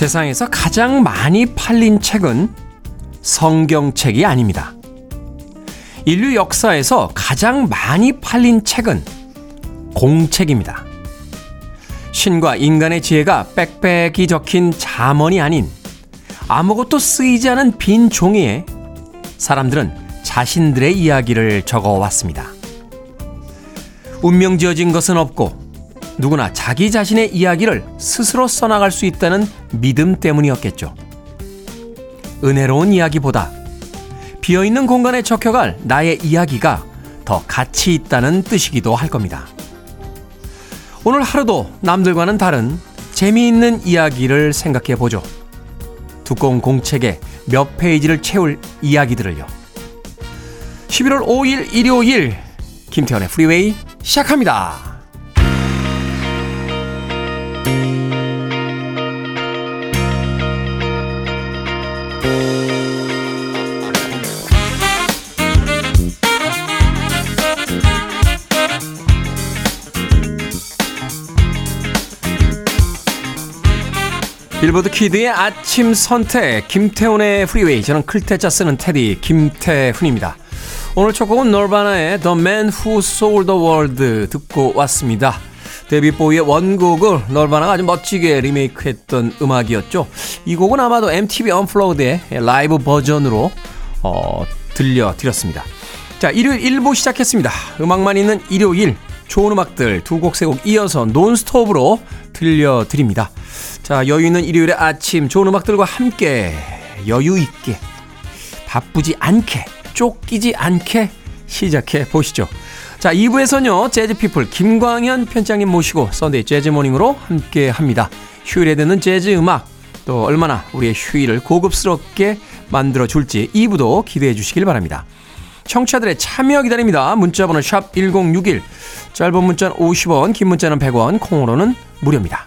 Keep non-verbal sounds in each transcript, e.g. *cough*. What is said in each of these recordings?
세상에서 가장 많이 팔린 책은 성경책이 아닙니다. 인류 역사에서 가장 많이 팔린 책은 공책입니다. 신과 인간의 지혜가 빽빽이 적힌 자문이 아닌 아무것도 쓰이지 않은 빈 종이에 사람들은 자신들의 이야기를 적어 왔습니다. 운명 지어진 것은 없고 누구나 자기 자신의 이야기를 스스로 써나갈 수 있다는 믿음 때문이었겠죠. 은혜로운 이야기보다 비어있는 공간에 적혀갈 나의 이야기가 더 가치 있다는 뜻이기도 할 겁니다. 오늘 하루도 남들과는 다른 재미있는 이야기를 생각해 보죠. 두꺼운 공책에 몇 페이지를 채울 이야기들을요. 11월 5일 일요일 김태훈의 프리웨이 시작합니다. 빌보드 kid의 아침 선택 김태훈의 프리웨이 저는 클 태 자 쓰는 테디 김태훈입니다. 오늘 첫 곡은 너바나의 The Man Who Sold the World 듣고 왔습니다. 데이빗 보위의 원곡을 너바나가 아주 멋지게 리메이크했던 음악이었죠. 이 곡은 아마도 MTV Unplugged의 라이브 버전으로 어, 들려드렸습니다. 자, 일요일 1부 시작했습니다. 음악만 있는 일요일 좋은 음악들 두 곡 세 곡 이어서 논스톱으로 들려드립니다. 자, 여유 있는 일요일의 아침 좋은 음악들과 함께 여유 있게 바쁘지 않게 쫓기지 않게 시작해 보시죠. 자, 2부에서는요. 재즈피플 김광현 편집장님 모시고 Sunday Jazz Morning으로 함께 합니다. 휴일에 듣는 재즈 음악 또 얼마나 우리의 휴일을 고급스럽게 만들어 줄지 2부도 기대해 주시길 바랍니다. 청취자들의 참여 기다립니다. 문자번호 샵 1061, 짧은 문자는 50원, 긴 문자는 100원, 콩으로는 무료입니다.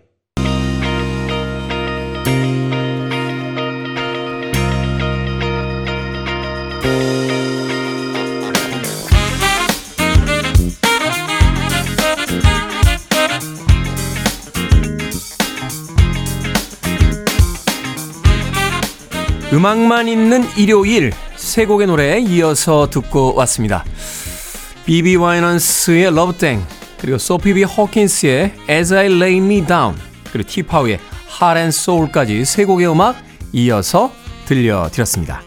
음악만 있는 일요일 세 곡의 노래 이어서 듣고 왔습니다. 비비 와이넌스의 Love Thing 그리고 소피 비 호킨스의 As I Lay Me Down 그리고 티파우의 Heart and Soul까지 세 곡의 음악 이어서 들려드렸습니다.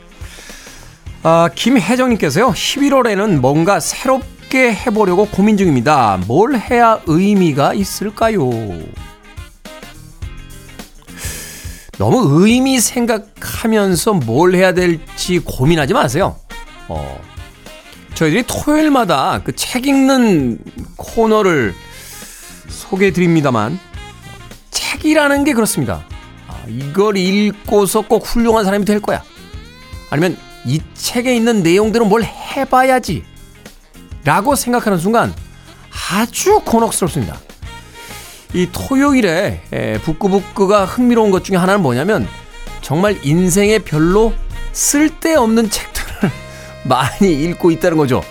아, 김혜정님께서요. 11월에는 뭔가 새롭게 해보려고 고민 중입니다. 뭘 해야 의미가 있을까요? 너무 의미 생각하면서 뭘 해야 될지 고민하지 마세요. 어, 저희들이 토요일마다 그 책 읽는 코너를 소개해 드립니다만, 책이라는 게 그렇습니다. 아, 이걸 읽고서 꼭 훌륭한 사람이 될 거야. 아니면 이 책에 있는 내용들은 뭘 해봐야지. 라고 생각하는 순간 아주 곤혹스럽습니다. 이 토요일에 북구북구가 흥미로운 것 중에 하나는 뭐냐면 정말 인생에 별로 쓸데없는 책들을 *laughs* 많이 읽고 있다는 거죠.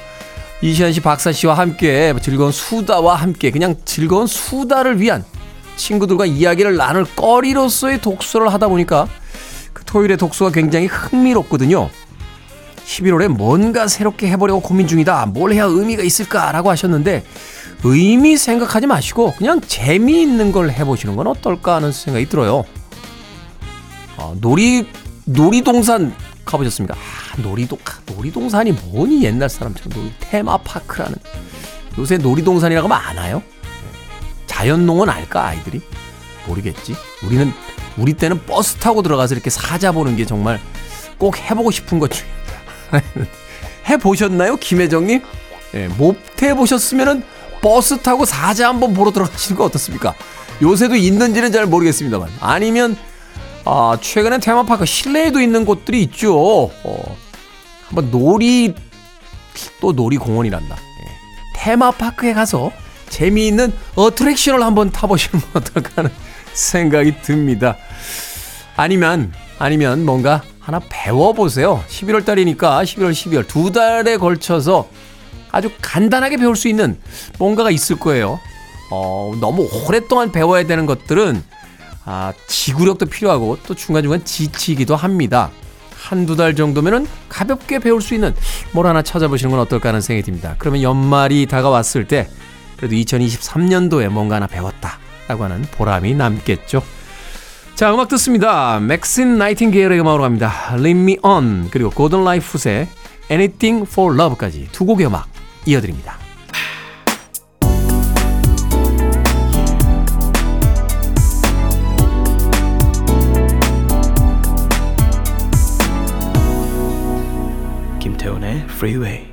이시안 씨, 박사 씨와 함께 즐거운 수다와 함께 그냥 즐거운 수다를 위한 친구들과 이야기를 나눌 거리로서의 독서를 하다 보니까 그 토요일의 독서가 굉장히 흥미롭거든요. 11월에 뭔가 새롭게 해보려고 고민 중이다. 뭘 해야 의미가 있을까라고 하셨는데 의미 생각하지 마시고 그냥 재미있는 걸 해보시는 건 어떨까 하는 생각이 들어요. 어, 놀이 놀이동산 가보셨습니까? 아, 놀이동 놀이동산이 뭐니 옛날 사람처럼 놀이 테마파크라는 요새 놀이동산이라고 많아요. 자연농원 알까 아이들이 모르겠지. 우리는 우리 때는 버스 타고 들어가서 이렇게 사자 보는 게 정말 꼭 해보고 싶은 것 중에 *laughs* 해보셨나요, 김혜정님? 예, 못 해보셨으면은 버스 타고 사자 한번 보러 들어가시는 거 어떻습니까? 요새도 있는지는 잘 모르겠습니다만. 아니면, 아, 최근에 테마파크 실내에도 있는 곳들이 있죠. 어, 한번 놀이, 또 놀이공원이란다. 예. 테마파크에 가서 재미있는 어트랙션을 한번 타보시는 건 *laughs* 어떨까 하는 생각이 듭니다. 아니면, 아니면 뭔가 하나 배워보세요. 11월 달이니까 11월, 12월 두 달에 걸쳐서 아주 간단하게 배울 수 있는 뭔가가 있을 거예요. 어, 너무 오랫동안 배워야 되는 것들은 아, 지구력도 필요하고 또 중간중간 지치기도 합니다. 한두 달 정도면은 가볍게 배울 수 있는 뭘 하나 찾아보시는 건 어떨까 하는 생각이 듭니다. 그러면 연말이 다가왔을 때 그래도 2023년도에 뭔가 하나 배웠다 라고 하는 보람이 남겠죠. 자, 음악 듣습니다. 맥신 나이팅게일의 음악으로 갑니다. Lead Me On 그리고 고든 라이프스의 Anything for Love까지 두 곡의 음악 이어드립니다. 김태훈의 Freeway.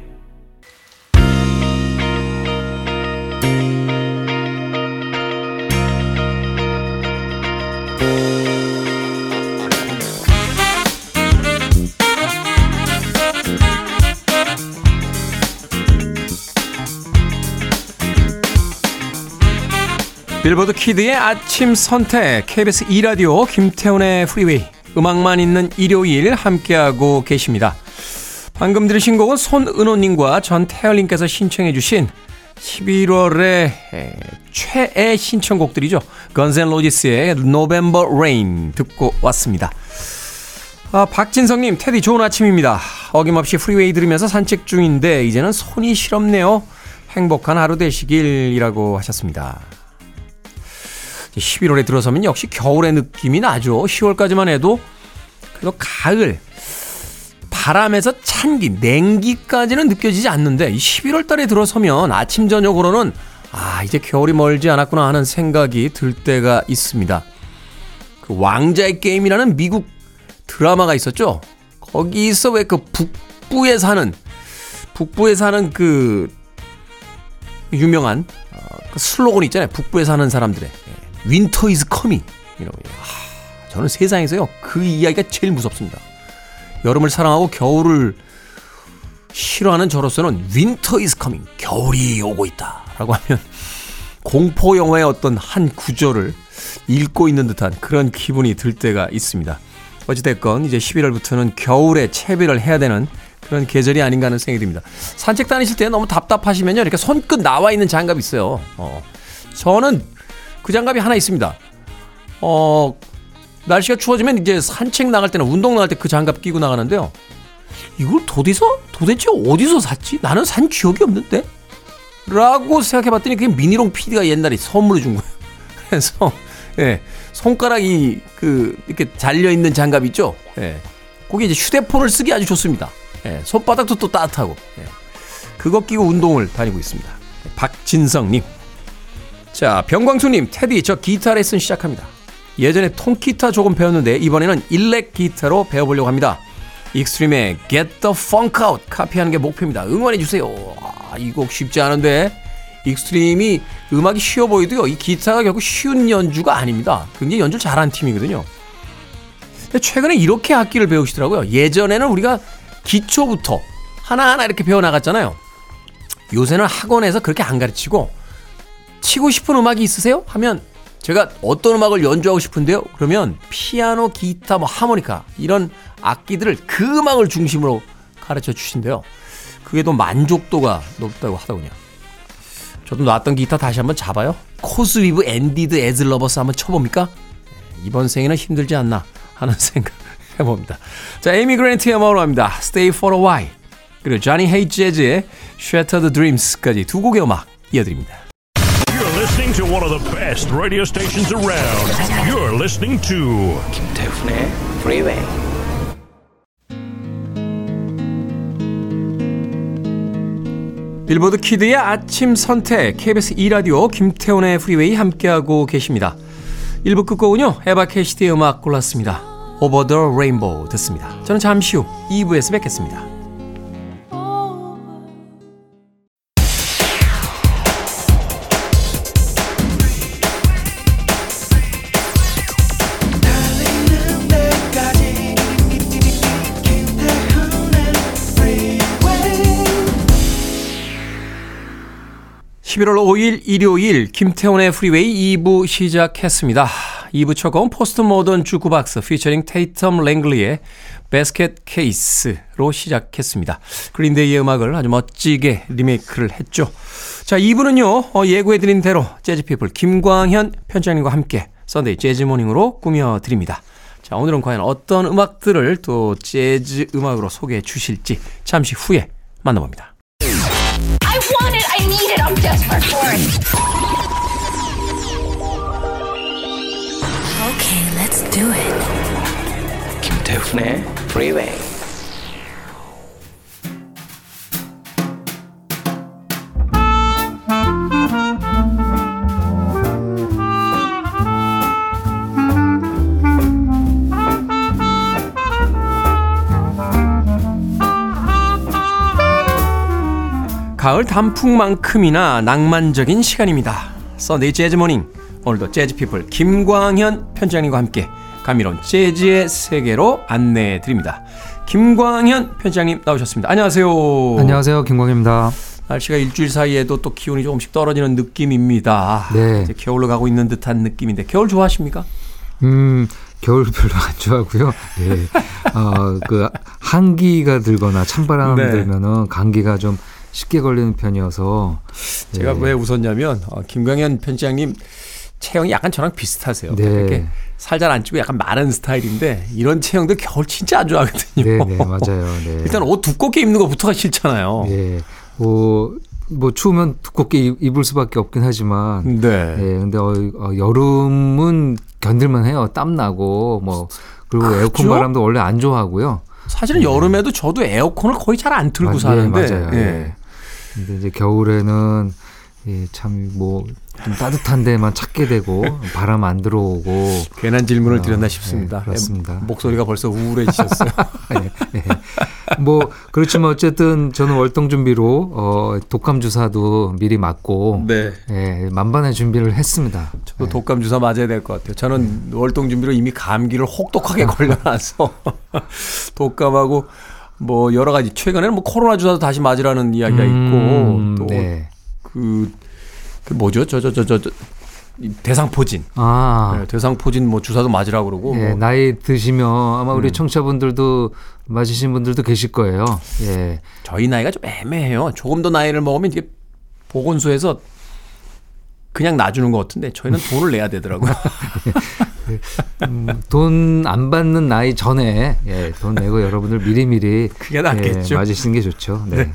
빌보드 kid의 아침 선택 KBS 2라디오 김태훈의 프리웨이 음악만 있는 일요일 함께하고 계십니다. 방금 들으신 곡은 손은호님과 전태열님께서 신청해 주신 11월의 최애 신청곡들이죠. 건스 앤 로지스의 November Rain 듣고 왔습니다. 아, 박진성님, 테디 좋은 아침입니다. 어김없이 프리웨이 들으면서 산책 중인데 이제는 손이 시렵네요. 행복한 하루 되시길이라고 하셨습니다. 11월에 들어서면 역시 겨울의 느낌이 나죠. 10월까지만 해도 그래도 가을 바람에서 찬기, 냉기까지는 느껴지지 않는데 11월 달에 들어서면 아침 저녁으로는 아, 이제 겨울이 멀지 않았구나 하는 생각이 들 때가 있습니다. 그 왕자의 게임이라는 미국 드라마가 있었죠. 거기서 왜 그 북부에 사는 북부에 사는 그 유명한 어, 그 슬로건 있잖아요. 북부에 사는 사람들의 Winter is coming 거. 아, 저는 세상에서요 그 이야기가 제일 무섭습니다. 여름을 사랑하고 겨울을 싫어하는 저로서는 Winter is coming 겨울이 오고 있다라고 하면 공포 영화의 어떤 한 구절을 읽고 있는 듯한 그런 기분이 들 때가 있습니다. 어찌됐건 이제 11월부터는 겨울에 채비를 해야 되는 그런 계절이 아닌가 하는 생각이 듭니다. 산책 다니실 때 너무 답답하시면요. 이렇게 손끝 나와 있는 장갑 있어요. 어. 저는 그 장갑이 하나 있습니다. 어, 날씨가 추워지면 이제 산책 나갈 때나 운동 나갈 때 그 장갑 끼고 나가는데요. 이걸 도대체, 도대체 어디서 샀지? 나는 산 기억이 없는데? 라고 생각해 봤더니 그게 미니롱 PD가 옛날에 선물해 준 거예요. *laughs* 그래서, 예, 손가락이 그, 이렇게 잘려 있는 장갑 있죠? 예. 거기 이제 휴대폰을 쓰기 아주 좋습니다. 예, 손바닥도 또 따뜻하고. 예. 그거 끼고 운동을 다니고 있습니다. 박진성님. 자, 병광수님, 테디, 저 기타 레슨 시작합니다. 예전에 통기타 조금 배웠는데 이번에는 일렉 기타로 배워보려고 합니다. 익스트림의 Get the Funk Out 카피하는 게 목표입니다. 응원해주세요. 아, 이곡 쉽지 않은데 익스트림이 음악이 쉬워 보여도요. 이 기타가 결국 쉬운 연주가 아닙니다. 굉장히 연주를 잘하는 팀이거든요. 근데 최근에 이렇게 악기를 배우시더라고요. 예전에는 우리가 기초부터 하나하나 이렇게 배워나갔잖아요. 요새는 학원에서 그렇게 안 가르치고 치고 싶은 음악이 있으세요? 하면 제가 어떤 음악을 연주하고 싶은데요? 그러면 피아노, 기타, 뭐 하모니카 이런 악기들을 그 음악을 중심으로 가르쳐 주신대요. 그게 더 만족도가 높다고 하더군요. 저도 놨던 기타 다시 한번 잡아요. Cause We've Ended as Lovers 한번 쳐봅니까? 네, 이번 생에는 힘들지 않나 하는 *laughs* 생각 해봅니다. 자, 에이미 그랜트의 음악으로 합니다. Stay for a while. 그리고 조니 헤이츠 재즈의 Shattered Dreams까지 두 곡의 음악 이어드립니다. Listening to one of the best radio stations around. You're listening to 김태훈의 Freeway. 빌보드 키드의 아침 선택 KBS 2 라디오 김태훈의 프리웨이 함께하고 계십니다. 1부 끝곡은요. 에바 캐시디의 음악 골랐습니다. Over the Rainbow 듣습니다. 저는 잠시 후 2부에서 뵙겠습니다. 11월 5일 일요일 김태훈의 프리웨이 2부 시작했습니다. 2부 첫 곡은 포스트 모던 주크박스 피처링 테이텀 랭글리의 Basket Case로 시작했습니다. 그린데이의 음악을 아주 멋지게 리메이크를 했죠. 자, 2부는요, 어, 예고해드린 대로 재즈피플 김광현 편집장님과 함께 Sunday Jazz Morning으로 꾸며드립니다. 자, 오늘은 과연 어떤 음악들을 또 재즈 음악으로 소개해 주실지 잠시 후에 만나봅니다. I want it. I need it. I'm desperate for it. Okay, let's do it. 김태훈의 Freeway. 가을 단풍만큼이나 낭만적인 시간입니다. Sunday Jazz Morning. 오늘도 재즈 피플 김광현 편집장님과 함께 감미로운 재즈의 세계로 안내해 드립니다. 김광현 편집장님 나오셨습니다. 안녕하세요. 안녕하세요, 김광현입니다. 날씨가 일주일 사이에도 또 기온이 조금씩 떨어지는 느낌입니다. 네. 이제 겨울로 가고 있는 듯한 느낌인데 겨울 좋아하십니까? 음, 겨울 별로 안 좋아하고요. 네. *laughs* 어, 그 한기가 들거나 찬바람 네. 들면은 감기가 좀 쉽게 걸리는 편이어서 제가 네. 왜 웃었냐면 어, 김광현 편장님 체형이 약간 저랑 비슷하세요. 네. 이렇게 살 잘 안 찌고 약간 마른 스타일인데 이런 체형들 겨울 진짜 안 좋아하거든요. 네, 네, 맞아요. 네. 일단 옷 두껍게 입는 것부터가 싫잖아요. 예. 뭐, 뭐 추우면 두껍게 입- 입을 수밖에 없긴 하지만 네. 예, 근데 어, 어, 여름은 견딜만 해요. 땀 나고 뭐 그리고 그렇죠? 에어컨 바람도 원래 안 좋아하고요. 사실은 여름에도 저도 에어컨을 거의 잘 안 틀고 아, 네, 사는데 맞아요. 예. 예. 근데 이제 겨울에는 예, 참뭐 좀 따뜻한 데만 찾게 되고 *laughs* 바람 안 들어오고 괜한 질문을 어, 드렸나 싶습니다. 네, 그렇습니다. 예, 목소리가 벌써 우울해지셨어요. *laughs* 예, 예. 뭐 그렇지만 어쨌든 저는 월동 준비로 어 독감 주사도 미리 맞고 네. 예, 만반의 준비를 했습니다. 저도 독감 주사 맞아야 될 것 같아요. 저는 월동 준비로 이미 감기를 혹독하게 *laughs* 걸려놔서 독감하고 뭐 여러 가지 최근에는 뭐 코로나 주사도 다시 맞으라는 이야기가 음, 있고 또 네. 그, 그 뭐죠? 저, 저, 저, 저, 대상포진. 아, 네, 대상포진 뭐 주사도 맞으라고 그러고. 예, 뭐 나이 드시면 아마 우리 음. 청취자분들도 맞으신 분들도 계실 거예요. 예. 저희 나이가 좀 애매해요. 조금 더 나이를 먹으면 이게 보건소에서 그냥 놔주는 것 같은데 저희는 돈을 내야 되더라고요. *laughs* 돈안 받는 나이 전에 예, 돈 내고 여러분들 미리미리 그게 낫겠죠. 예, 맞으시는 게 좋죠. 네.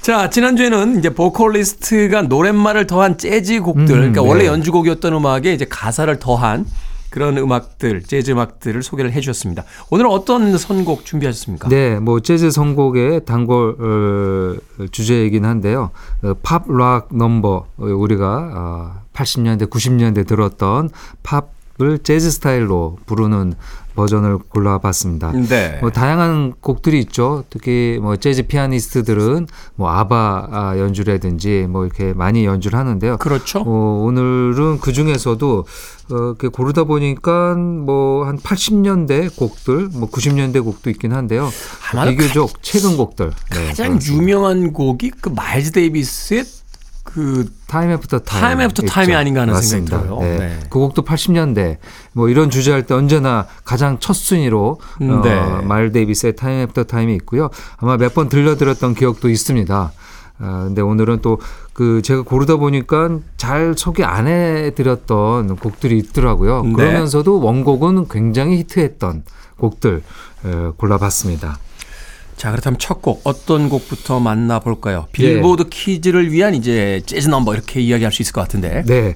자, 지난주에는 이제 보컬리스트가 노랫말을 더한 재즈 곡들, 음, 그러니까 네. 원래 연주곡이었던 음악에 이제 가사를 더한 그런 음악들, 재즈 음악들을 소개를 해 주셨습니다. 오늘은 어떤 선곡 준비하셨습니까? 네, 뭐 재즈 선곡의 단골 어, 주제이긴 한데요. 어, 팝락 넘버 어, 우리가 어, 80년대, 90년대 들었던 팝 을 재즈 스타일로 부르는 버전을 골라봤습니다. 네. 뭐 다양한 곡들이 있죠. 특히 뭐 재즈 피아니스트들은 뭐 아바 아, 연주라든지 뭐 이렇게 많이 연주를 하는데요. 그렇죠. 어, 오늘은 그 중에서도 어, 이렇게 고르다 보니까 뭐 한 80년대 곡들, 뭐 90년대 곡도 있긴 한데요. 비교적 최근 곡들. 네, 가장 그렇습니다. 유명한 곡이 그 마일즈 데이비스의 그 Time After Time. Time After Time이. 아닌가 하는 생각이 맞습니다. 들어요. 네. 네. 그 곡도 80년대 뭐 이런 주제할 때 언제나 가장 첫 순위로 음, 네. 어, 마일 데이비스의 Time After Time이 있고요. 아마 몇 번 들려드렸던 기억도 있습니다. 아, 근데 오늘은 또 그 제가 고르다 보니까 잘 소개 안 해드렸던 곡들이 있더라고요. 네. 그러면서도 원곡은 굉장히 히트했던 곡들 에, 골라봤습니다. 자, 그렇다면 첫 곡 어떤 곡부터 만나 볼까요? 빌보드 키즈를 위한 이제 재즈 넘버 이렇게 이야기할 수 있을 것 같은데. 네.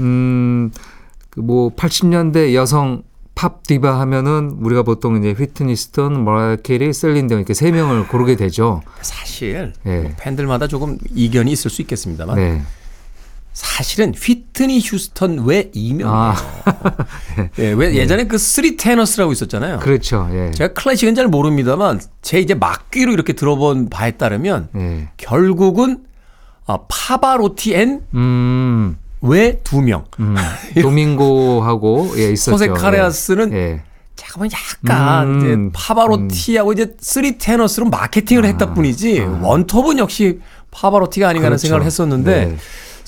음, 그뭐 80년대 여성 팝 디바 하면은 우리가 보통 이제 휘트니 휴스턴, 머라이어 캐리, 셀린 디온 이렇게 세 명을 고르게 되죠. 사실 네. 뭐 팬들마다 조금 이견이 있을 수 있겠습니다만 네. 사실은 휘트니 휴스턴 외 이명이에요. 아, *laughs* 예, 왜 예전에 그 Three Tenors라고 있었잖아요. 그렇죠. 예. 제가 클래식은 잘 모릅니다만 제 이제 막귀로 이렇게 들어본 바에 따르면 예. 결국은 아, 파바로티 음. and 외 두 명. 음. *laughs* 도밍고하고 예, 있었죠. 호세 카레아스는 예. 잠깐만 약간 음, 이제 파바로티하고 이제 Three Tenors로 마케팅을 했다 뿐이지 원톱은 역시 파바로티가 아닌가 하는 아. 그렇죠. 생각을 했었는데 네.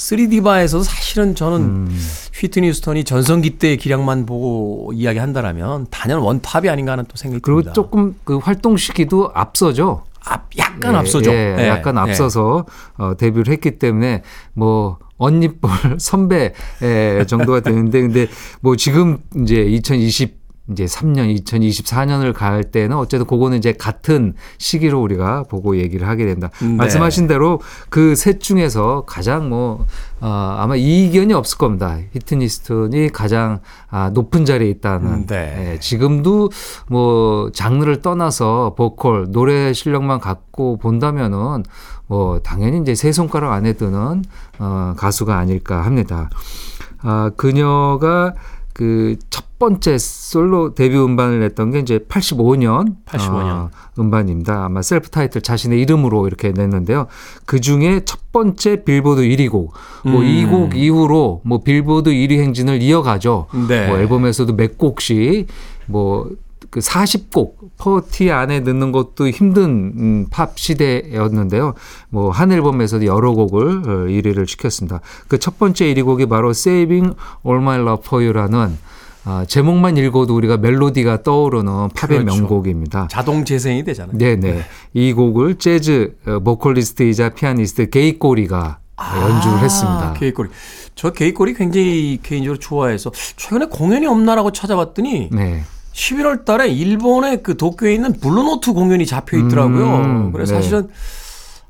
3D바에서도 사실은 저는 휘트니 휴스턴이 전성기 때의 기량만 보고 이야기한다라면 단연 원탑이 아닌가 하는 또 생각이 그리고 듭니다. 조금 그 활동 시기도 앞서죠. 앞, 약간 예, 앞서죠. 예, 예, 약간 예. 앞서서 어, 데뷔를 했기 때문에 뭐 언니뻘 *laughs* 선배 예, 정도가 되는데 근데 뭐 지금 이제 2020 이제 3년 2024년을 갈 때는 어쨌든 그거는 이제 같은 시기로 우리가 보고 얘기를 하게 된다. 네. 말씀하신 대로 그 셋 중에서 가장 뭐 어, 아마 이견이 없을 겁니다. 히트니스턴이 가장 아, 높은 자리에 있다는. 네. 예, 지금도 뭐 장르를 떠나서 보컬 노래 실력만 갖고 본다면은 뭐 당연히 이제 세 손가락 안에 드는 어, 가수가 아닐까 합니다. 아 그녀가 그 첫 번째 솔로 데뷔 음반을 냈던 게 이제 85년 85년. 어, 음반입니다. 아마 self-title 자신의 이름으로 이렇게 냈는데요. 그 중에 첫 번째 빌보드 1위 곡. 음. 뭐이 곡 이후로 뭐 빌보드 1위 행진을 이어가죠. 네. 뭐 앨범에서도 몇 곡씩 뭐 그 40곡 forty 안에 넣는 것도 힘든 음, 팝 시대였는데요. 뭐 한 앨범에서도 여러 곡을 어, 1위를 시켰습니다. 그 첫 번째 1위 곡이 바로 Saving All My Love For You라는 아, 제목만 읽어도 우리가 멜로디가 떠오르는 팝의 그렇죠. 명곡입니다. 자동 재생이 되잖아요. 네네. 이 곡을 재즈 어, 보컬리스트이자 피아니스트 케이코 리가 연주를 했습니다. 아, 케이코 리. 저 케이코 리 굉장히 개인적으로 좋아해서 최근에 공연이 없나라고 찾아봤더니 네. 11월 달에 일본의 그 도쿄에 있는 블루노트 공연이 잡혀 있더라고요. 음, 그래서 네. 사실은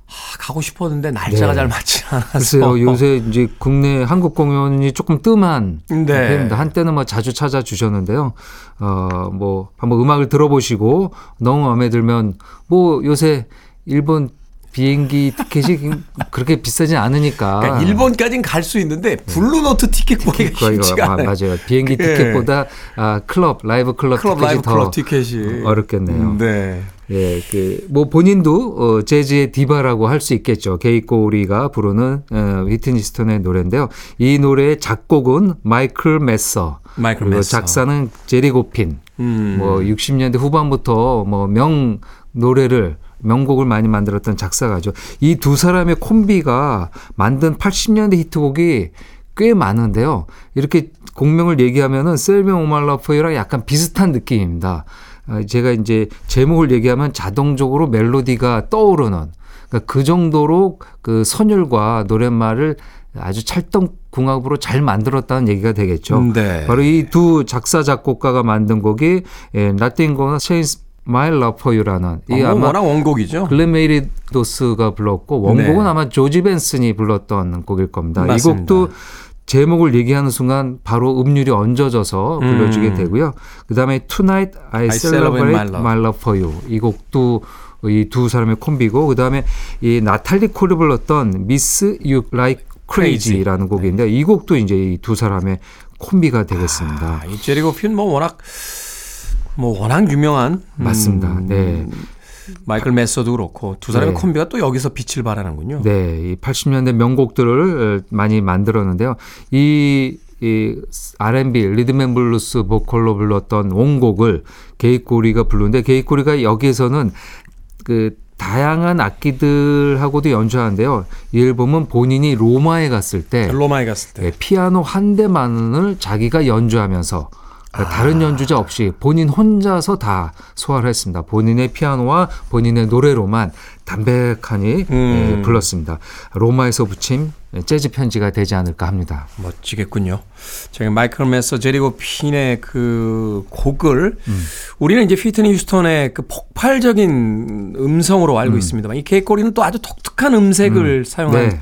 아, 가고 싶었는데 날짜가 네. 잘 맞지 않아서. 글쎄요, 요새 이제 국내 한국 공연이 조금 뜸한 네. 편입니다. 한때는 뭐 자주 찾아주셨는데요. 어, 뭐 한번 음악을 들어보시고 너무 마음에 들면 뭐 요새 일본 비행기 티켓이 그렇게 비싸진 않으니까. 그러니까 일본까지는 갈 수 있는데 블루노트 티켓 이거 쉽지가 마- 않아요. 맞아요. 비행기 예. 티켓보다 아, 클럽 라이브 클럽, 클럽 티켓이 라이브 더 클럽 티켓이 어렵겠네요. 네. 예, 그, 뭐 본인도 어, 재즈의 디바라고 할 수 있겠죠. 케이코 리가 부르는 어, 휘트니 휴스턴의 노래인데요. 이 노래의 작곡은 마이클 메서. 마이클 그리고 메서. 작사는 제리 고핀. 음. 뭐 60년대 후반부터 뭐 명 노래를 명곡을 많이 만들었던 작사가죠. 이 두 사람의 콤비가 만든 80년대 히트곡이 꽤 많은데요. 이렇게 공명을 얘기하면은 셀빙 오말라포이랑 약간 비슷한 느낌입니다. 아, 제가 이제 제목을 얘기하면 자동적으로 멜로디가 떠오르는 그러니까 그 정도로 그 선율과 노랫말을 아주 찰떡궁합으로 잘 만들었다는 얘기가 되겠죠. 네. 바로 이 두 작사 작곡가가 만든 곡이 예, Nothing Gonna Change My Love For You라는 이 아, 뭐 아마 워낙 원곡이죠. 글렌 메이리 도스가 불렀고 원곡은 네. 아마 조지 벤슨이 불렀던 곡일 겁니다. 맞습니다. 이 곡도 제목을 얘기하는 순간 바로 음률이 얹어져서 불러주게 음. 되고요. 그다음에 Tonight I, I Celebrate My My Love. Love. for You 이 곡도 이 두 사람의 콤비고 그다음에 이 나탈리 콜이 불렀던 Miss You Like Crazy라는 곡인데 이 곡도 이제 이 두 사람의 콤비가 되겠습니다. 아, 이 제리 고핀 뭐 워낙 뭐 워낙 유명한 맞습니다. 음, 네. 마이클 매서도 그렇고 두 사람의 네. 콤비가 또 여기서 빛을 발하는군요. 네, 이 80년대 명곡들을 어, 많이 만들었는데요. 이, 이 R&B rhythm and blues 보컬로 불렀던 원곡을 게이꼬리가 부르는데 게이꼬리가 여기에서는 그 다양한 악기들하고도 연주하는데요. 이 앨범은 본인이 로마에 갔을 때 로마에 갔을 때. 예, 피아노 한 대만을 자기가 연주하면서 그러니까 다른 연주자 없이 본인 혼자서 다 소화를 했습니다. 본인의 피아노와 본인의 노래로만 담백하니 음. 예, 불렀습니다. 로마에서 붙임 재즈 편지가 되지 않을까 합니다. 멋지겠군요. 제가 마이클 메서 제리고 핀의 그 곡을 음. 우리는 이제 피트니 휴스턴의 그 폭발적인 음성으로 알고 있습니다만 이 개꼬리는 또 아주 독특한 음색을 사용한 네.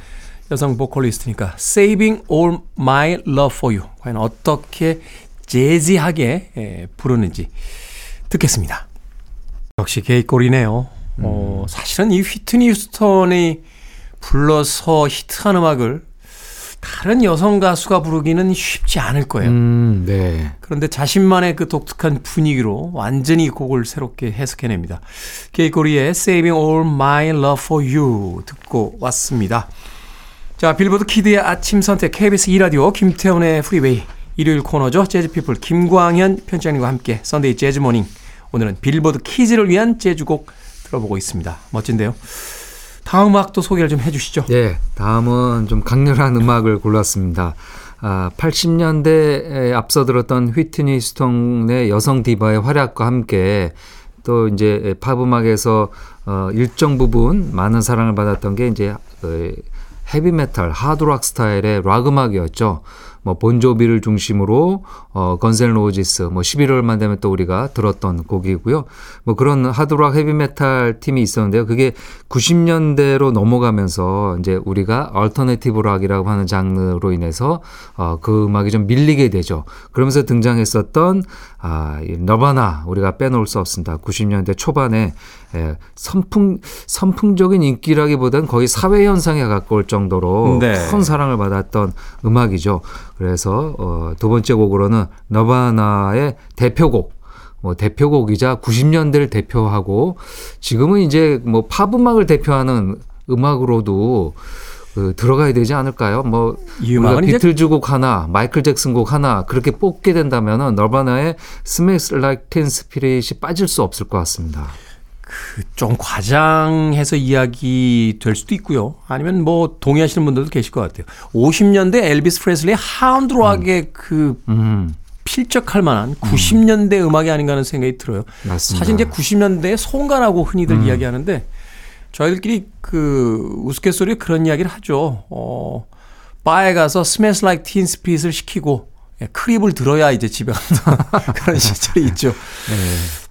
여성 보컬리스트니까 Saving All My Love For You 과연 어떻게 재즈하게 예, 부르는지 듣겠습니다. 역시 개꼬리네요. 어, 사실은 이 휘트니 휴스턴이 불러서 히트한 음악을 다른 여성 가수가 부르기는 쉽지 않을 거예요. 음, 네. 그런데 자신만의 그 독특한 분위기로 완전히 이 곡을 새롭게 해석해냅니다. 케이코 리의 Saving All My Love For You 듣고 왔습니다. 자, 빌보드 kid의 아침 선택 KBS 2라디오 김태훈의 프리웨이 일요일 코너죠. 재즈피플 김광현 편집장님과 함께 Sunday Jazz Morning 오늘은 빌보드 kids를 위한 재즈곡 들어보고 있습니다. 멋진데요. 다음 음악도 소개를 좀 해주시죠. 예, 다음은 좀 강렬한 음악을 골랐습니다. 아, 80년대에 앞서 들었던 휘트니 휴스턴의 여성 디바의 활약과 함께 또 이제 팝 음악에서 어, 일정 부분 많은 사랑을 받았던 게 이제 어, 헤비메탈, 하드락 스타일의 락 음악이었죠. 뭐 본조비를 중심으로 어 건즈 앤 로지스 뭐 11월만 되면 또 우리가 들었던 곡이고요. 뭐 그런 하드락 헤비메탈 팀이 있었는데요. 그게 90년대로 넘어가면서 이제 우리가 얼터네티브 락이라고 하는 장르로 인해서 어그 음악이 좀 밀리게 되죠. 그러면서 등장했었던 아, 이 너바나 우리가 빼놓을 수 없습니다. 90년대 초반에 예, 선풍 선풍적인 인기라기보다는 거의 사회 현상에 가까울 정도로 네. 큰 사랑을 받았던 음악이죠. 그래서 어, 두 번째 곡으로는 너바나의 대표곡 뭐 대표곡이자 90년대를 대표하고 지금은 이제 뭐 팝 음악을 대표하는 음악으로도 그 들어가야 되지 않을까요? 뭐이 우리가 비틀즈 곡 하나, 마이클 잭슨 곡 하나 그렇게 뽑게 된다면은 너바나의 Smells Like Teen Spirit이 빠질 수 없을 것 같습니다. 좀 과장해서 이야기 될 수도 있고요. 아니면 뭐 동의하시는 분들도 계실 것 같아요. 50년대 엘비스 프레슬리의 하운드락의 그 음, 필적할 만한 90년대 음. 악이 아닌가 하는 생각이 들어요. 맞습니다. 음. 사실 이제 90년대의 송가라고 흔히들 이야기하는데 저희들끼리 그 우스갯소리에 그런 이야기를 하죠. 어, 바에 가서 Smells Like Teen Spirit을 시키고 예, Creep을 들어야 이제 집에 간다. *laughs* 그런 시절이 있죠. 네.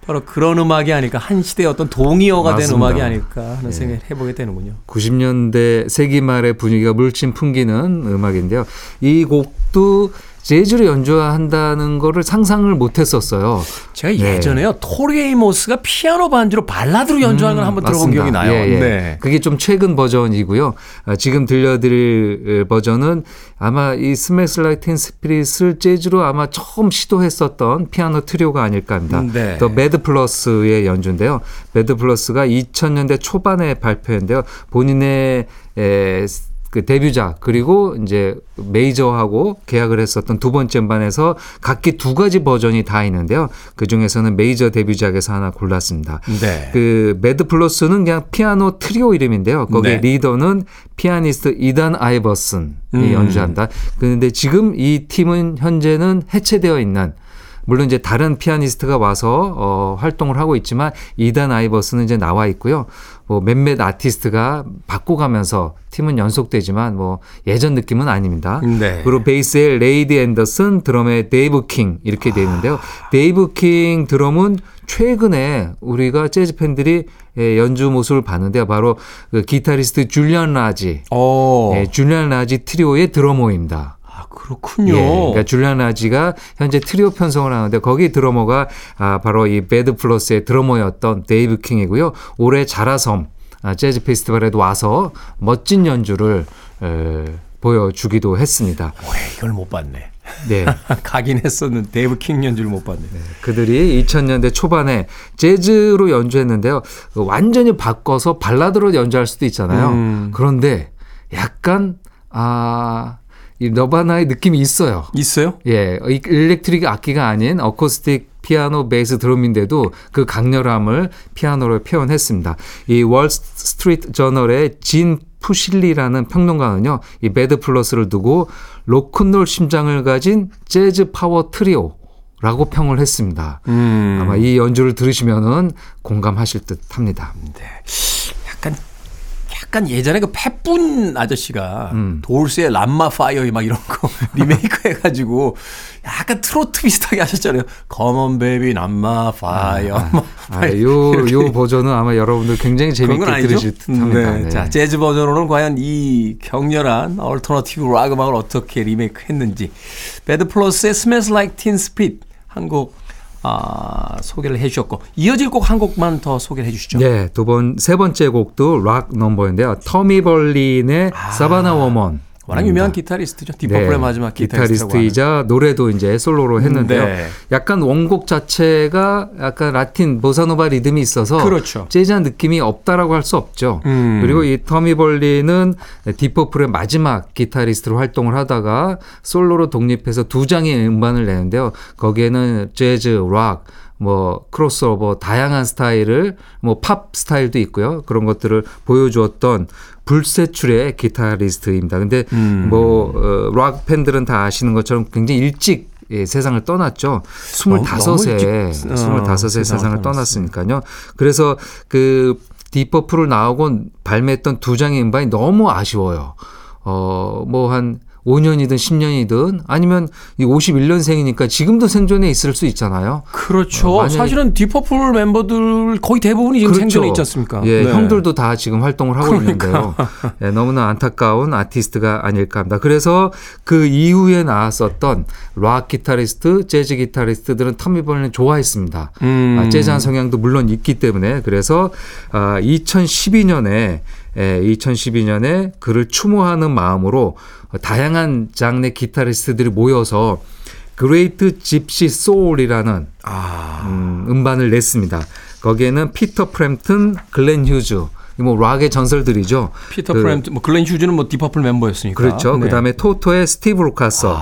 바로 그런 음악이 아닐까. 한 시대의 어떤 동의어가 된 맞습니다. 음악이 아닐까 하는 네. 생각을 해보게 되는군요. 90년대 세기 말의 분위기가 물씬 풍기는 음악인데요. 이 곡도 재즈로 연주한다는 거를 상상을 못 했었어요. 제가 네. 예전에요. 토리 에이모스가 피아노 반주로 발라드로 연주하는 걸 한번 들어본 음, 맞습니다. 기억이 나요. 예, 예. 네. 그게 좀 최근 버전이고요. 아, 지금 들려드릴 버전은 아마 이 Smells Like Teen Spirit을 재즈로 아마 처음 시도했었던 피아노 트리오가 아닐까 합니다. 네. 더 배드 플러스의 연주인데요. 배드 플러스가 2000년대 초반에 발표했는데요. 본인의 에, 그 데뷔작 그리고 이제 메이저하고 계약을 했었던 두 번째 음반에서 각기 두 가지 버전이 다 있는데요. 그 중에서는 메이저 데뷔작에서 하나 골랐습니다. 네. 그 배드 플러스는 그냥 피아노 트리오 이름인데요. 거기 네. 리더는 피아니스트 이단 아이버슨이 음. 연주한다. 그런데 지금 이 팀은 현재는 해체되어 있는 물론 이제 다른 피아니스트가 와서 어, 활동을 하고 있지만 이단 아이버슨은 이제 나와 있고요. 뭐 몇몇 아티스트가 바꿔가면서 팀은 연속되지만 뭐 예전 느낌은 아닙니다. 네. 그리고 베이스에 리드 앤더슨, 드럼에 데이브 킹 이렇게 돼 있는데요. 데이브 킹 드럼은 최근에 우리가 재즈 팬들이 예, 연주 모습을 봤는데요. 바로 그 기타리스트 줄리안 라지, 어. 예, 줄리안 라지 트리오의 드러머입니다. 아, 그렇군요. 예, 그러니까 줄리안 라지가 현재 트리오 편성을 하는데 거기 드러머가 아, 바로 이 배드 플러스의 드러머였던 데이브 킹이고요. 올해 자라섬 아, 재즈 페스티벌에도 와서 멋진 연주를 에, 보여주기도 했습니다. 왜 이걸 못 봤네. 네. *laughs* 가긴 했었는데 데이브 킹 연주를 못 봤네. 그들이 2000년대 초반에 재즈로 연주했는데요. 완전히 바꿔서 발라드로 연주할 수도 있잖아요. 음. 그런데 약간 아, 이 너바나의 느낌이 있어요. 있어요? 예, 이 electric 악기가 아닌 어쿠스틱 피아노, 베이스, 드럼인데도 그 강렬함을 피아노로 표현했습니다. 이 월스트리트 저널의 진 푸실리라는 평론가는요, 이 배드 플러스를 두고 로큰롤 심장을 가진 재즈 파워 트리오 라고 평을 했습니다. 음. 아마 이 연주를 들으시면은 공감하실 듯 합니다. 약간 약간 예전에 그 패뿐 아저씨가 음. 돌스의 람마 파이어 막 이런 거 *laughs* 리메이크 해가지고 약간 트로트 비슷하게 하셨잖아요. Come on baby light my fire. *laughs* 막 아, 요, 이렇게. 요 버전은 아마 여러분들 굉장히 재밌게? 들으실 듯 합니다. 네. 네. 자, 재즈 버전으로는 과연 이 격렬한 alternative 락 음악을 어떻게 리메이크 했는지. 배드 플러스의 Smells Like Teen Spirit 한곡 아, 소개를 해 주셨고 이어질 곡 한 곡만 더 소개를 해 주시죠. 네, 두 번, 세 번째 곡도 락 넘버인데요. 토미 볼린의 Savannah Woman. 워낙 유명한 기타리스트죠. 딥 퍼플의 마지막 기타리스트라고 하는. 기타리스트이자 노래도 이제 솔로로 했는데요. 네. 약간 원곡 자체가 약간 라틴 보사노바 리듬이 있어서 그렇죠. 재즈한 느낌이 없다라고 할 수 없죠. 음. 그리고 이 토미 볼린은 딥 퍼플의 마지막 기타리스트로 활동을 하다가 솔로로 독립해서 두 장의 음반을 내는데요. 거기에는 재즈, 락, 뭐 크로스오버 다양한 스타일을 뭐 팝 스타일도 있고요. 그런 것들을 보여주었던 불세출의 기타리스트입니다. 근데 뭐 어, 락 팬들은 다 아시는 것처럼 굉장히 일찍 예, 세상을 떠났죠. 너무 25세, 일찍, 어, 25세 세상을. 떠났으니까요. 그래서 그 디퍼플을 나오고 발매했던 두 장의 음반이 너무 아쉬워요. 어, 뭐 한 5년이든 10년이든 아니면 이 51년생이니까 지금도 생존해 있을 수 있잖아요. 그렇죠. 어, 사실은 디퍼플 멤버들 거의 대부분이 지금 생존해 있지 않습니까? 예, 네. 형들도 다 지금 활동을 하고 있는데요. 예, 너무나 안타까운 아티스트가 아닐까 합니다. 그래서 그 이후에 나왔었던 락 기타리스트, 재즈 기타리스트들은 토미 볼린을 좋아했습니다. 음. 아, 재즈한 성향도 물론 있기 때문에 그래서 아, 2012년에 예, 2012년에 그를 추모하는 마음으로 다양한 장르 기타리스트들이 모여서 Great Gypsy Soul이라는 아, 음, 음반을 냈습니다. 거기에는 피터 프램튼, 글렌 휴즈, 뭐 락의 전설들이죠. 피터 그- 프램트, 뭐 글렌 휴즈는 뭐 딥 퍼플 멤버였으니까. 그렇죠. 네. 그다음에 토토의 스티브 루카서.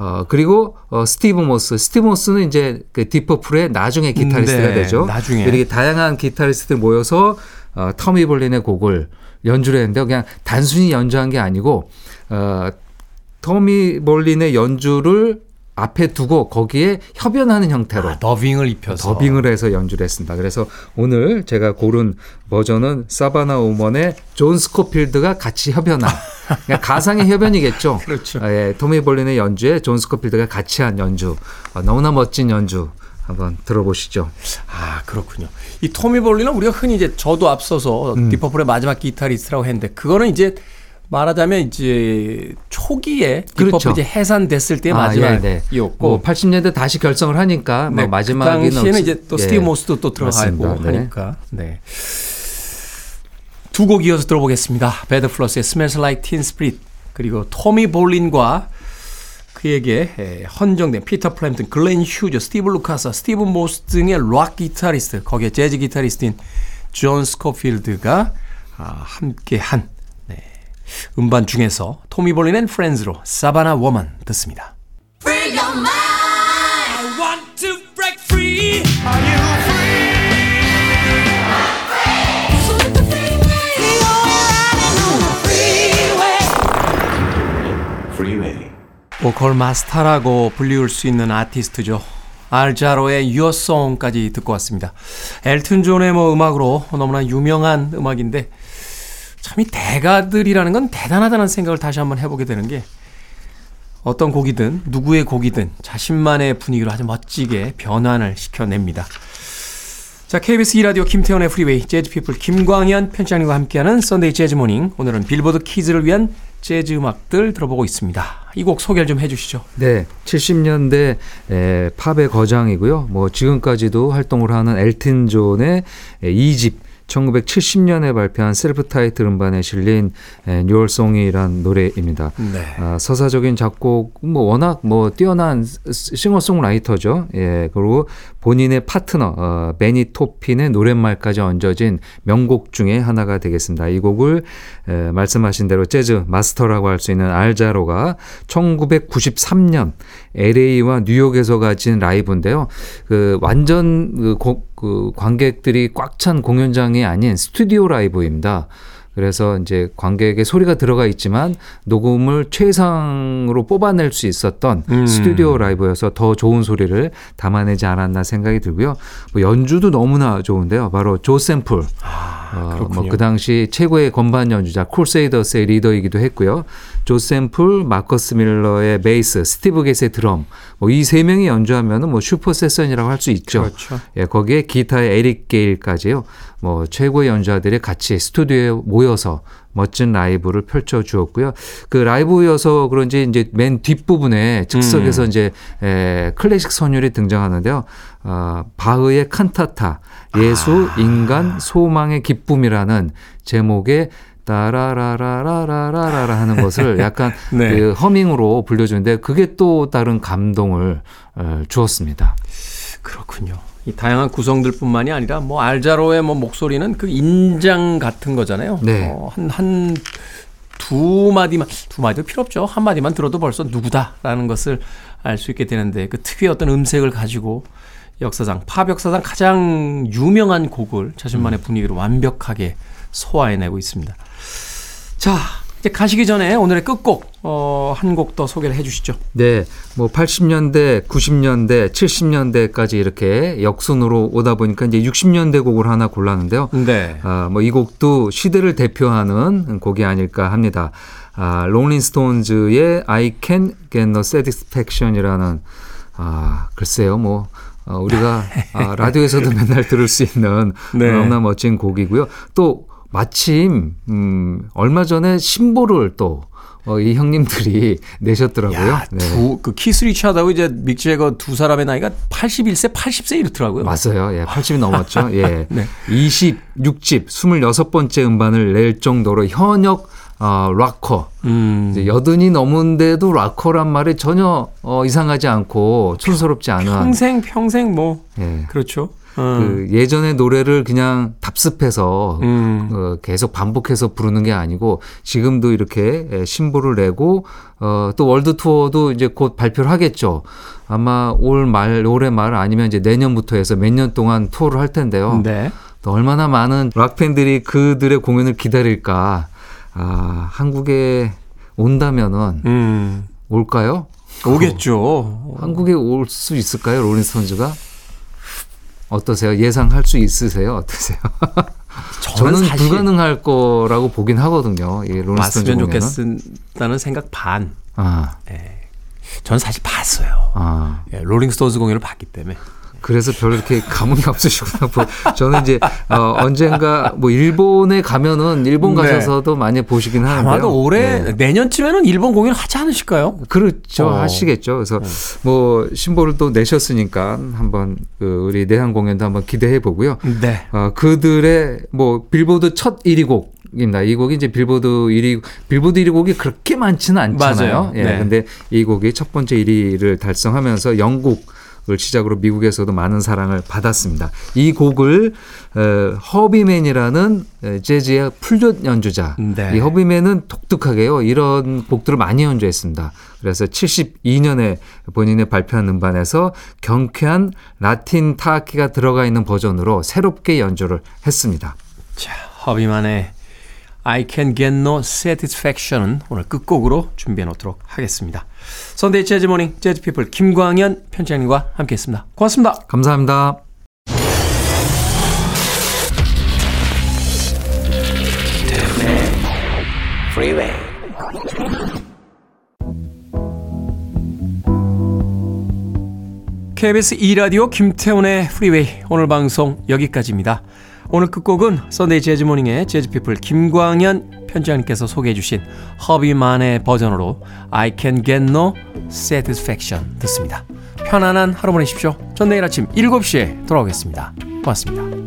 어, 그리고 어, 스티브 모스. 스티브 모스는 이제 그 딥 퍼플의 나중에 기타리스트가 네, 되죠. 나중에. 이렇게 다양한 기타리스트들 모여서 어, 토미 볼린의 곡을 연주를 했는데 그냥 단순히 연주한 게 아니고 어, 토미 볼린의 연주를 앞에 두고 거기에 협연하는 형태로 아, 더빙을 입혀서 더빙을 해서 연주를 했습니다. 그래서 오늘 제가 고른 버전은 Savannah Woman의 존 스코필드가 같이 협연한 그냥 가상의 협연이겠죠. *laughs* 그렇죠. 아, 예, 토미 볼린의 연주에 존 스코필드가 같이 한 연주 아, 너무나 멋진 연주 한번 들어보시죠. 아 그렇군요. 이 토미 볼린은 우리가 흔히 이제 저도 앞서서 음. Deep Purple의 마지막 기타리스트라고 했는데 그거는 이제 말하자면 이제 초기에 Deep Purple 그렇죠. 이제 해산됐을 때 아, 예, 네. 마지막이었고 뭐 80년대 다시 결성을 하니까 뭐 네, 마지막에는 그 당시에는 없- 이제 또 예, 스티브 모스도 또 들어가고. 네. 하니까 네. 두 곡 이어서 들어보겠습니다. Bad Plus의 Smells Like Teen Spirit 그리고 토미 볼린과 그에게 에, 헌정된 피터 프램튼, 글렌 휴즈, 스티브 루카서, 스티브 모스 등의 락 기타리스트 거기에 재즈 기타리스트인 존 스코필드가 아, 함께한 네, 음반 중에서 Tommy Bolin and Friends로 Savannah Woman 듣습니다. 보컬 마스터라고 불리울 수 있는 아티스트죠. 알 자로의 Your Song까지 듣고 왔습니다. 엘튼 존의 뭐 음악으로 너무나 유명한 음악인데 참 이 대가들이라는 건 대단하다는 생각을 다시 한번 해보게 되는 게 어떤 곡이든 누구의 곡이든 자신만의 분위기로 아주 멋지게 변환을 시켜냅니다. 자, KBS 2라디오 김태훈의 Freeway 재즈피플 김광현 편집장님과 함께하는 Sunday Jazz Morning 오늘은 빌보드 kids를 위한 재즈 음악들 들어보고 있습니다. 이 곡 소개를 좀 해주시죠. 네, 70년대 에, 팝의 거장이고요. 뭐 지금까지도 활동을 하는 엘튼 존의 2집 1970년에 발표한 self title 음반에 실린 Your Song이란 노래입니다. 네. 아, 서사적인 작곡 뭐 워낙 뭐 뛰어난 싱어송라이터죠. 예 그리고 본인의 파트너 어, 버니 토핀의 노랫말까지 얹어진 명곡 중에 하나가 되겠습니다. 이 곡을 에, 말씀하신 대로 재즈 마스터라고 할 수 있는 알자로가 1993년 LA와 뉴욕에서 가진 라이브인데요. 그 완전 그, 곡- 그 관객들이 꽉 찬 공연장이 아닌 스튜디오 라이브입니다. 그래서 이제 관객의 소리가 들어가 있지만 녹음을 최상으로 뽑아낼 수 있었던 음. 스튜디오 라이브여서 더 좋은 소리를 담아내지 않았나 생각이 들고요. 뭐 연주도 너무나 좋은데요. 바로 조 샘플. 어, 그렇군요. 뭐 그 당시 최고의 건반 연주자 Crusaders의 리더이기도 했고요. 조 샘플, 마커스 밀러의 베이스, 스티브 갯의 드럼. 뭐 이 세 명이 연주하면은 뭐 슈퍼 세션이라고 할 수 있죠. 그렇죠. 예, 거기에 기타의 에릭 게일까지요. 뭐 최고의 연주자들이 같이 스튜디오에 모여서 멋진 라이브를 펼쳐 주었고요. 그 라이브여서 그런지 이제 맨 뒷부분에 즉석에서 음. 이제 에, 클래식 선율이 등장하는데요. 어, 바흐의 칸타타 예수 아. 인간 소망의 기쁨이라는 제목의 따라라라라라라라 하는 것을 *laughs* 약간 네. 그 허밍으로 불려주는데 그게 또 다른 감동을 어, 주었습니다. 그렇군요. 이 다양한 구성들뿐만이 아니라 뭐 알자로의 뭐 목소리는 그 인장 같은 거잖아요. 네. 어, 한한 두 마디만 두 마디도 필요 없죠. 한 마디만 들어도 벌써 누구다라는 것을 알 수 있게 되는데 그 특유의 어떤 음색을 가지고 역사상, 팝 역사상 가장 유명한 곡을 자신만의 분위기로 완벽하게 소화해내고 있습니다. 자, 이제 가시기 전에 오늘의 끝곡, 어, 한 곡 더 소개를 해 주시죠. 네, 뭐 80년대, 90년대, 70년대까지 이렇게 역순으로 오다 보니까 이제 60년대 곡을 하나 골랐는데요. 네. 아, 뭐 이 곡도 시대를 대표하는 곡이 아닐까 합니다. 아, Rolling Stones의 I Can Get No Satisfaction이라는 아, 글쎄요, 뭐 어, 우리가 아, *laughs* 라디오에서도 맨날 들을 수 있는 네. 너무나 멋진 곡이고요. 또 마침 음, 얼마 전에 신보를 또 어, 이 형님들이 *laughs* 내셨더라고요. 야, 네. 두, 그 키스 리차드하고 이제 믹 재거 두 사람의 나이가 81세, 80세 이렇더라고요. 맞아요. 예, 80이 넘었죠. 예. *laughs* 네. 26집, 26번째 음반을 낼 정도로 현역 어, 락커. 음. 이제 여든이 넘은데도 락커란 말이 전혀 어, 이상하지 않고 촌스럽지 않은 평생, 평생 뭐, 예. 그렇죠. 어. 그 예전의 노래를 그냥 답습해서 음. 어, 계속 반복해서 부르는 게 아니고 지금도 이렇게 예, 신보를 내고 어, 또 월드 투어도 이제 곧 발표를 하겠죠. 아마 올 말 올해 말 아니면 이제 내년부터 해서 몇 년 동안 투어를 할 텐데요. 네. 또 얼마나 많은 락 팬들이 그들의 공연을 기다릴까. 아, 한국에 온다면은 음. 올까요? 오겠죠. 한국에 올 수 있을까요, Rolling Stones가? 어떠세요? 예상할 수 있으세요? 어떠세요? *laughs* 저는 사실 불가능할 거라고 보긴 하거든요. 이 Rolling Stones 공연은. 좋겠다는 생각 반. 아, 저는 사실 봤어요. 아. 예, Rolling Stones 공연을 봤기 때문에. 그래서 별로 이렇게 감흥이 없으시구나. 뭐 저는 이제 어, 언젠가 뭐 일본에 가면은 일본 네. 가셔서도 많이 보시긴 하는데요. 아마도 올해 네. 내년쯤에는 일본 공연 하지 않으실까요? 그렇죠. 어. 하시겠죠. 그래서 뭐 신보를 또 내셨으니까 한번 그 우리 내한 공연도 한번 기대해 보고요. 네. 어, 그들의 뭐 빌보드 첫 1위 곡. 입니다. 이 곡이 이제 빌보드 1위 빌보드 1위 곡이 그렇게 많지는 않잖아요. 맞아요. 예. 네. 근데 이 곡이 첫 번째 1위를 달성하면서 영국을 시작으로 미국에서도 많은 사랑을 받았습니다. 이 곡을 어, 허비맨이라는 에, 재즈의 플룻 연주자. 네. 이 허비맨은 독특하게요. 이런 곡들을 많이 연주했습니다. 그래서 72년에 본인의 발표한 음반에서 경쾌한 라틴 타악기가 들어가 있는 버전으로 새롭게 연주를 했습니다. 자, 허비만의 I can get no satisfaction은 오늘 끝곡으로 준비해 놓도록 하겠습니다. Sunday Jazz Morning 재즈 피플 김광현 편집장님과 함께 했습니다. 고맙습니다. 감사합니다. Freeway. KBS 2라디오 김태훈의 Freeway 오늘 방송 여기까지입니다. 오늘 끝곡은 선데이 재즈모닝의 재즈피플 김광현 편집장님께서 소개해 주신 허비만의 버전으로 I can get no satisfaction 듣습니다. 편안한 하루 보내십시오. 전 내일 아침 7시에 돌아오겠습니다. 고맙습니다.